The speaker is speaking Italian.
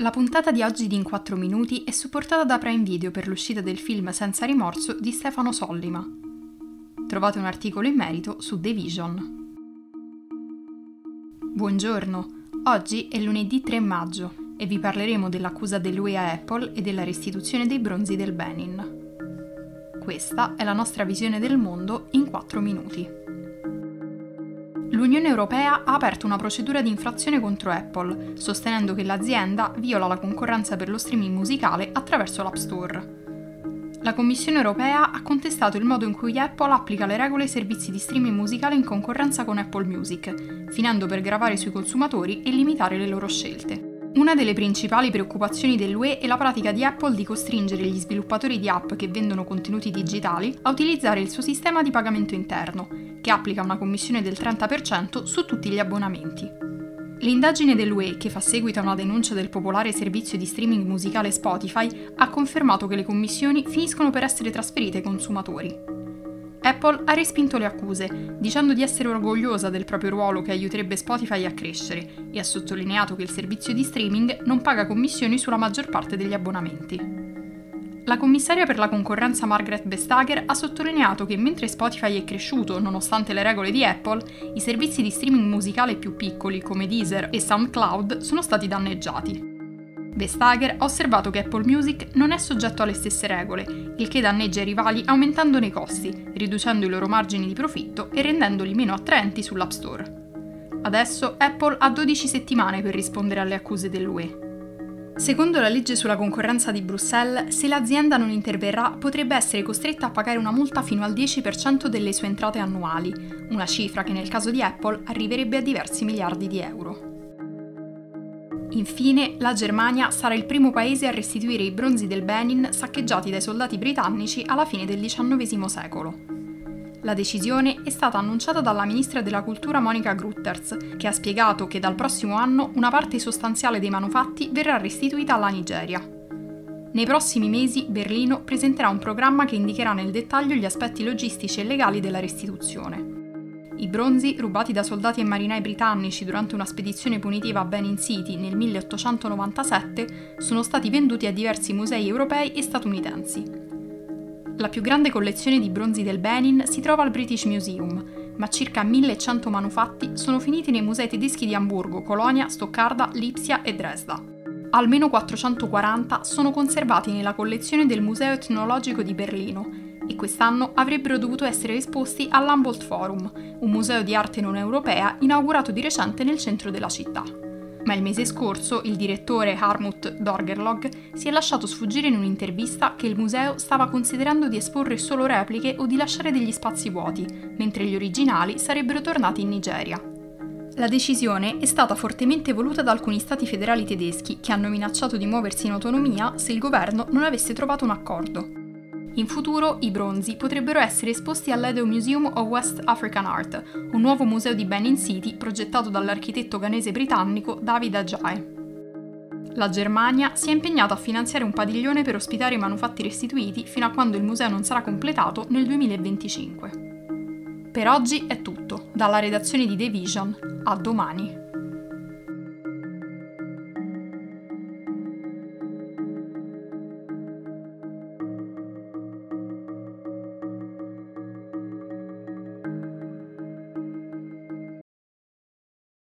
La puntata di oggi di In 4 Minuti è supportata da Prime Video per l'uscita del film Senza rimorso di Stefano Sollima. Trovate un articolo in merito su The Vision. Buongiorno, oggi è lunedì 3 maggio e vi parleremo dell'accusa dell'UE a Apple e della restituzione dei bronzi del Benin. Questa è la nostra visione del mondo in 4 minuti l'Unione Europea ha aperto una procedura di infrazione contro Apple, sostenendo che l'azienda viola la concorrenza per lo streaming musicale attraverso l'App Store. La Commissione europea ha contestato il modo in cui Apple applica le regole ai servizi di streaming musicale in concorrenza con Apple Music, finendo per gravare sui consumatori e limitare le loro scelte. Una delle principali preoccupazioni dell'UE è la pratica di Apple di costringere gli sviluppatori di app che vendono contenuti digitali a utilizzare il suo sistema di pagamento interno, che applica una commissione del 30% su tutti gli abbonamenti. L'indagine dell'UE, che fa seguito a una denuncia del popolare servizio di streaming musicale Spotify, ha confermato che le commissioni finiscono per essere trasferite ai consumatori. Apple ha respinto le accuse, dicendo di essere orgogliosa del proprio ruolo che aiuterebbe Spotify a crescere e ha sottolineato che il servizio di streaming non paga commissioni sulla maggior parte degli abbonamenti. La commissaria per la concorrenza Margaret Vestager ha sottolineato che mentre Spotify è cresciuto nonostante le regole di Apple, i servizi di streaming musicale più piccoli come Deezer e SoundCloud sono stati danneggiati. Vestager ha osservato che Apple Music non è soggetto alle stesse regole, il che danneggia i rivali aumentandone i costi, riducendo i loro margini di profitto e rendendoli meno attraenti sull'App Store. Adesso Apple ha 12 settimane per rispondere alle accuse dell'UE. Secondo la legge sulla concorrenza di Bruxelles, se l'azienda non interverrà potrebbe essere costretta a pagare una multa fino al 10% delle sue entrate annuali, una cifra che nel caso di Apple arriverebbe a diversi miliardi di euro. Infine, la Germania sarà il primo paese a restituire i bronzi del Benin saccheggiati dai soldati britannici alla fine del XIX secolo. La decisione è stata annunciata dalla ministra della cultura Monica Grutters, che ha spiegato che dal prossimo anno una parte sostanziale dei manufatti verrà restituita alla Nigeria. Nei prossimi mesi Berlino presenterà un programma che indicherà nel dettaglio gli aspetti logistici e legali della restituzione. I bronzi, rubati da soldati e marinai britannici durante una spedizione punitiva a Benin City nel 1897, sono stati venduti a diversi musei europei e statunitensi. La più grande collezione di bronzi del Benin si trova al British Museum, ma circa 1100 manufatti sono finiti nei musei tedeschi di Amburgo, Colonia, Stoccarda, Lipsia e Dresda. Almeno 440 sono conservati nella collezione del Museo etnologico di Berlino e quest'anno avrebbero dovuto essere esposti all'Humboldt Forum, un museo di arte non europea inaugurato di recente nel centro della città. Ma il mese scorso il direttore Harmut Dorgerlog si è lasciato sfuggire in un'intervista che il museo stava considerando di esporre solo repliche o di lasciare degli spazi vuoti, mentre gli originali sarebbero tornati in Nigeria. La decisione è stata fortemente voluta da alcuni stati federali tedeschi che hanno minacciato di muoversi in autonomia se il governo non avesse trovato un accordo. In futuro i bronzi potrebbero essere esposti all'Edo Museum of West African Art, un nuovo museo di Benin City progettato dall'architetto ghanese britannico David Ajae. La Germania si è impegnata a finanziare un padiglione per ospitare i manufatti restituiti fino a quando il museo non sarà completato nel 2025. Per oggi è tutto, dalla redazione di The Vision, a domani.